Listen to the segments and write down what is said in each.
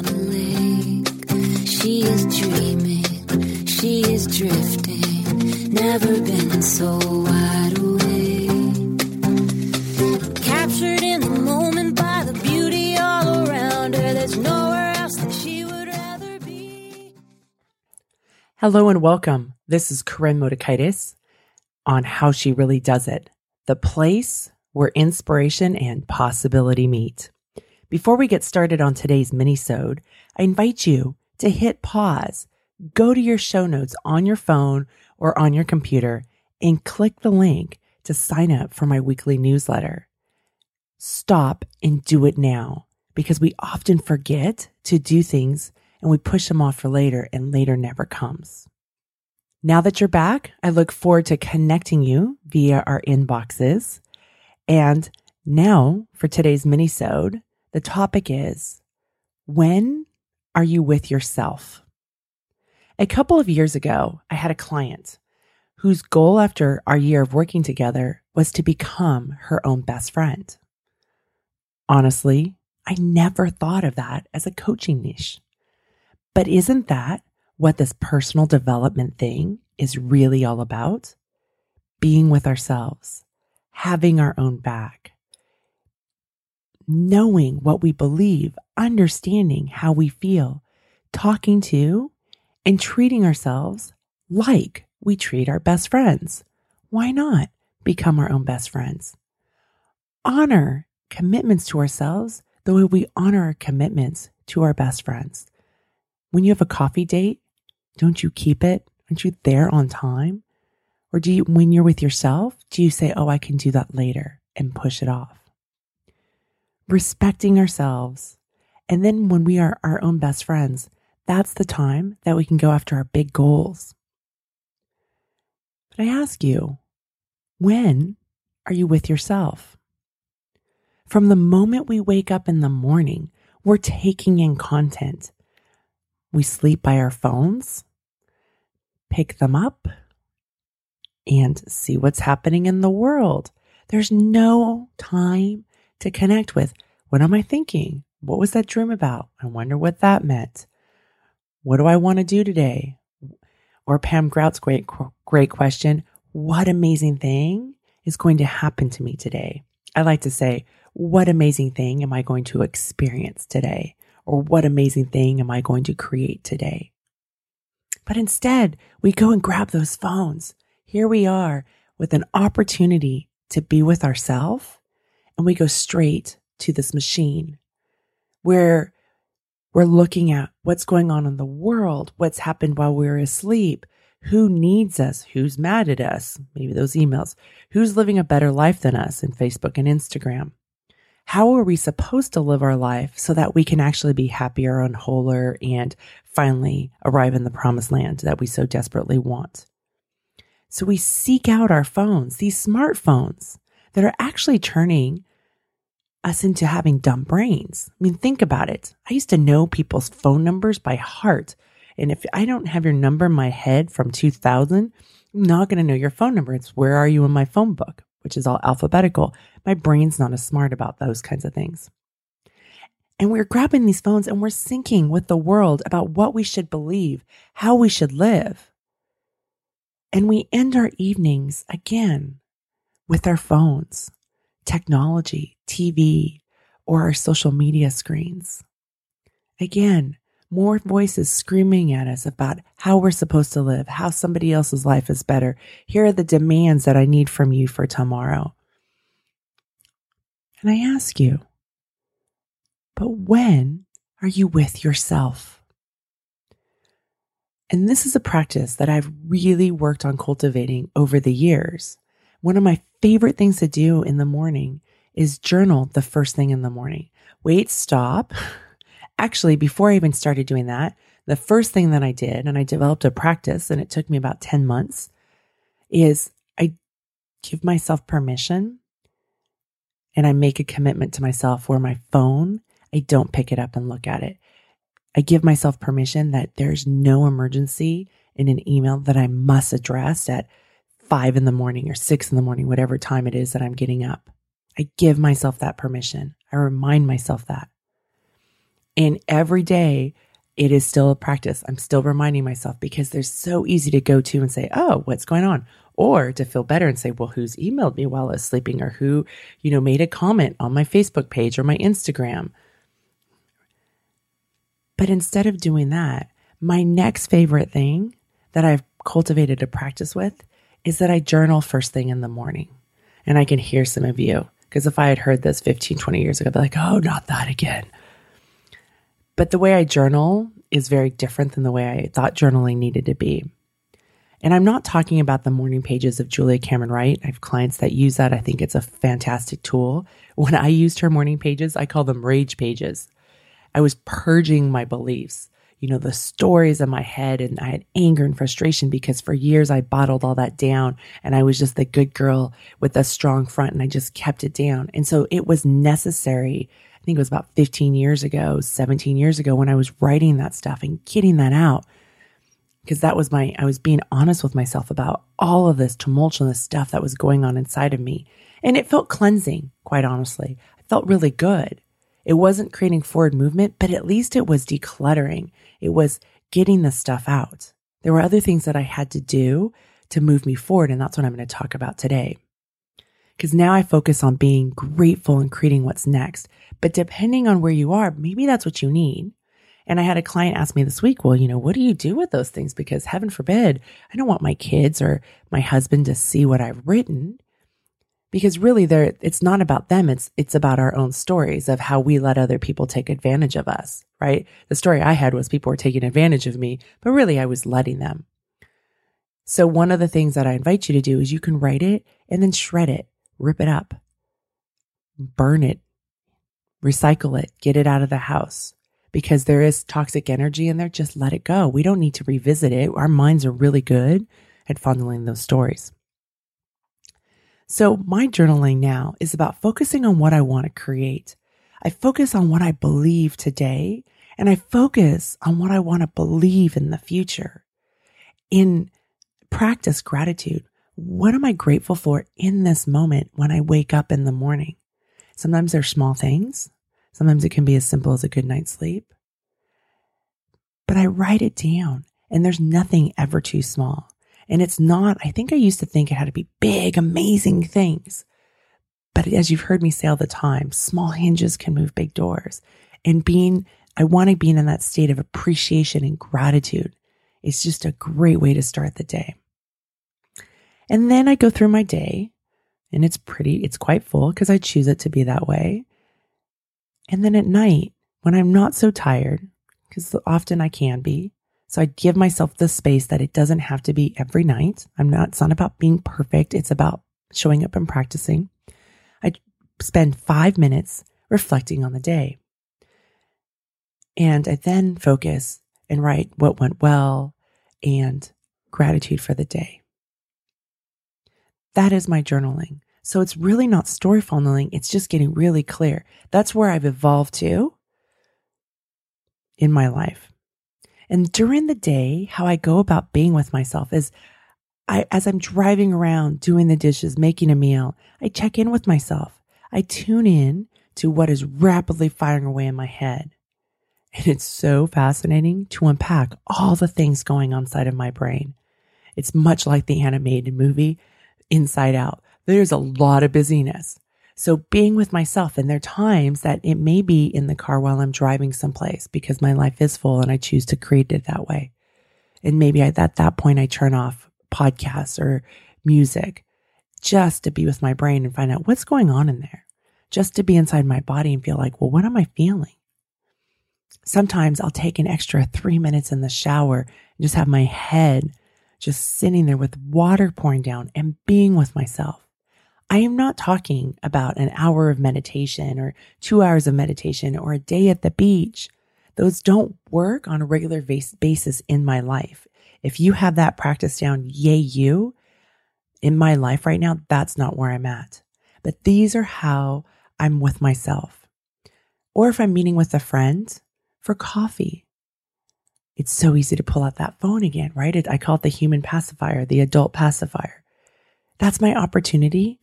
on a lake. She is dreaming, she is drifting, never been so wide awake. Captured in the moment by the beauty all around her, there's nowhere else that she would rather be. Hello and welcome. This is Corinne Motekaitis on How She Really Does It, the place where inspiration and possibility meet. Before we get started on today's mini-sode, I invite you to hit pause, go to your show notes on your phone or on your computer, and click the link to sign up for my weekly newsletter. Stop and do it now because we often forget to do things and we push them off for later, and later never comes. Now that you're back, I look forward to connecting you via our inboxes. And now for today's mini-sode, the topic is when are you with yourself? A couple of years ago, I had a client whose goal after our year of working together was to become her own best friend. Honestly, I never thought of that as a coaching niche. But isn't that what this personal development thing is really all about? Being with ourselves, having our own back, knowing what we believe, understanding how we feel, talking to and treating ourselves like we treat our best friends. Why not become our own best friends? Honor commitments to ourselves the way we honor our commitments to our best friends. When you have a coffee date, don't you keep it? Aren't you there on time? Or do you, when you're with yourself, do you say, oh, I can do that later and push it off? Respecting ourselves. And then when we are our own best friends, that's the time that we can go after our big goals. But I ask you, when are you with yourself? From the moment we wake up in the morning, we're taking in content. We sleep by our phones, pick them up, and see what's happening in the world. There's no time to connect with what am I thinking? What was that dream about? I wonder what that meant. What do I want to do today? Or Pam Grout's great, great question. What amazing thing is going to happen to me today? I like to say, what amazing thing am I going to experience today? Or what amazing thing am I going to create today? But instead, we go and grab those phones. Here we are with an opportunity to be with ourselves, and we go straight to this machine where we're looking at what's going on in the world, what's happened while we are asleep, who needs us, who's mad at us, maybe those emails, who's living a better life than us in Facebook and Instagram. How are we supposed to live our life so that we can actually be happier and wholer and finally arrive in the promised land that we so desperately want? So we seek out our phones, these smartphones that are actually turning us into having dumb brains. I mean, think about it. I used to know people's phone numbers by heart. And if I don't have your number in my head from 2000, I'm not going to know your phone number. It's where are you in my phone book, which is all alphabetical. My brain's not as smart about those kinds of things. And we're grabbing these phones and we're syncing with the world about what we should believe, how we should live. And we end our evenings again with our phones, technology, TV, or our social media screens. Again, more voices screaming at us about how we're supposed to live, how somebody else's life is better. Here are the demands that I need from you for tomorrow. And I ask you, but when are you with yourself? And this is a practice that I've really worked on cultivating over the years. One of my favorite things to do in the morning is journal the first thing in the morning. Wait, stop. Actually, before I even started doing that, the first thing that I did, and I developed a practice, and it took me about 10 months, is I give myself permission and I make a commitment to myself where my phone, I don't pick it up and look at it. I give myself permission that there's no emergency in an email that I must address at five in the morning or six in the morning, whatever time it is that I'm getting up. I give myself that permission. I remind myself that. And every day it is still a practice. I'm still reminding myself because they're so easy to go to and say, Oh, what's going on? Or to feel better and say, well, who's emailed me while I was sleeping or who, you know, made a comment on my Facebook page or my Instagram. But instead of doing that, my next favorite thing that I've cultivated a practice with is that I journal first thing in the morning. And I can hear some of you because if I had heard this 15, 20 years ago, I'd be like, oh, not that again. But the way I journal is very different than the way I thought journaling needed to be. And I'm not talking about the morning pages of Julia Cameron Wright. I have clients that use that. I think it's a fantastic tool. When I used her morning pages, I call them rage pages. I was purging my beliefs, you know, the stories in my head, and I had anger and frustration because for years I bottled all that down and I was just the good girl with a strong front and I just kept it down. And so it was necessary. I think it was about 15 years ago, 17 years ago when I was writing that stuff and getting that out because that was my, I was being honest with myself about all of this tumultuous stuff that was going on inside of me. And it felt cleansing, quite honestly. I felt really good. It wasn't creating forward movement, but at least it was decluttering. It was getting the stuff out. There were other things that I had to do to move me forward. And that's what I'm going to talk about today. Because now I focus on being grateful and creating what's next. But depending on where you are, maybe that's what you need. And I had a client ask me this week, well, you know, what do you do with those things? Because heaven forbid, I don't want my kids or my husband to see what I've written. Because really there it's not about them, it's it's about our own stories of how we let other people take advantage of us, right? The story I had was people were taking advantage of me, but really I was letting them. So one of the things that I invite you to do is you can write it and then shred it, rip it up, burn it, recycle it, get it out of the house because there is toxic energy in there. Just let it go. We don't need to revisit it. Our minds are really good at fondling those stories. So my journaling now is about focusing on what I want to create. I focus on what I believe today and I focus on what I want to believe in the future. In practice gratitude, what am I grateful for in this moment when I wake up in the morning? Sometimes they're small things. Sometimes it can be as simple as a good night's sleep. But I write it down and there's nothing ever too small. And it's not, I think I used to think it had to be big, amazing things. But as you've heard me say all the time, small hinges can move big doors. And being, I want to be in that state of appreciation and gratitude. It's just a great way to start the day. And then I go through my day and it's pretty, it's quite full because I choose it to be that way. And then at night, when I'm not so tired, because often I can be, so I give myself the space that it doesn't have to be every night. I'm not, it's not about being perfect. It's about showing up and practicing. I spend five minutes reflecting on the day. And I then focus and write what went well and gratitude for the day. That is my journaling. So it's really not story funneling. It's just getting really clear. That's where I've evolved to in my life. And during the day, how I go about being with myself is I, as I'm driving around, doing the dishes, making a meal, I check in with myself. I tune in to what is rapidly firing away in my head. And it's so fascinating to unpack all the things going on inside of my brain. It's much like the animated movie Inside Out there's a lot of busyness. So being with myself, and there are times that it may be in the car while I'm driving someplace because my life is full and I choose to create it that way. And maybe at that point, I turn off podcasts or music just to be with my brain and find out what's going on in there, just to be inside my body and feel like, well, what am I feeling? Sometimes I'll take an extra three minutes in the shower and just have my head just sitting there with water pouring down and being with myself. I am not talking about an hour of meditation or two hours of meditation or a day at the beach. Those don't work on a regular basis in my life. If you have that practice down, yay, you. In my life right now, that's not where I'm at. But these are how I'm with myself. Or if I'm meeting with a friend for coffee, it's so easy to pull out that phone again, right? I call it the human pacifier, the adult pacifier. That's my opportunity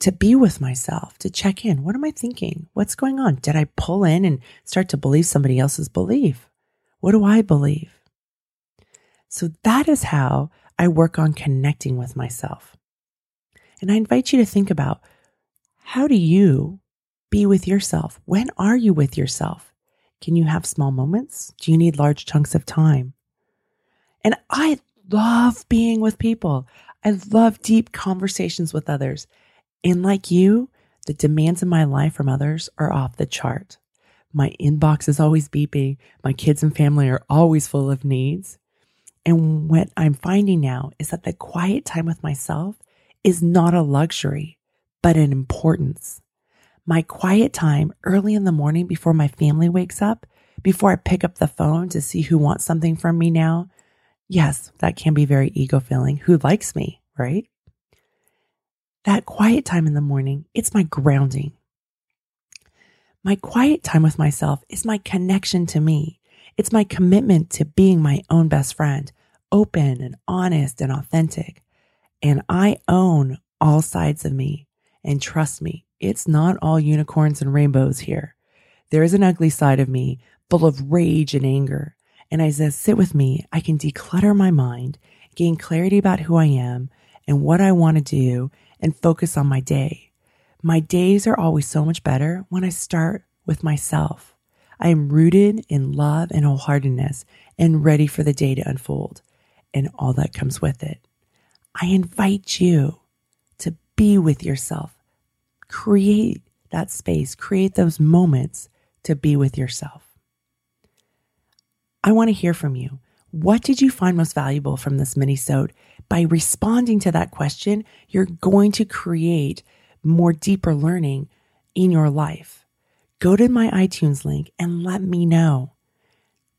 to be with myself, to check in. What am I thinking? What's going on? Did I pull in and start to believe somebody else's belief? What do I believe? So that is how I work on connecting with myself. And I invite you to think about how do you be with yourself? When are you with yourself? Can you have small moments? Do you need large chunks of time? And I love being with people. I love deep conversations with others. And like you, the demands in my life from others are off the chart. My inbox is always beeping. My kids and family are always full of needs. And what I'm finding now is that the quiet time with myself is not a luxury, but an importance. My quiet time early in the morning before my family wakes up, before I pick up the phone to see who wants something from me now. Yes, that can be very ego filling. Who likes me, right? That quiet time in the morning, it's my grounding. My quiet time with myself is my connection to me. It's my commitment to being my own best friend, open and honest and authentic. And I own all sides of me. And trust me, it's not all unicorns and rainbows here. There is an ugly side of me full of rage and anger. And as I sit with me, I can declutter my mind, gain clarity about who I am and what I want to do, and focus on my day. My days are always so much better when I start with myself. I am rooted in love and wholeheartedness and ready for the day to unfold and all that comes with it. I invite you to be with yourself. Create that space, create those moments to be with yourself. I want to hear from you. What did you find most valuable from this mini sode? By responding to that question, you're going to create more deeper learning in your life. Go to my iTunes link and let me know.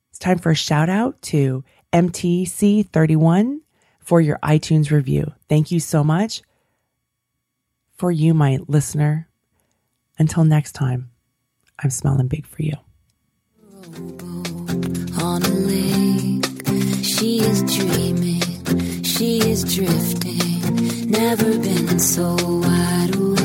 It's time for a shout out to MTC31 for your iTunes review. Thank you so much for you, my listener. Until next time, I'm smiling big for you. On a lake, she is dreaming, she is drifting. Never been so wide awake.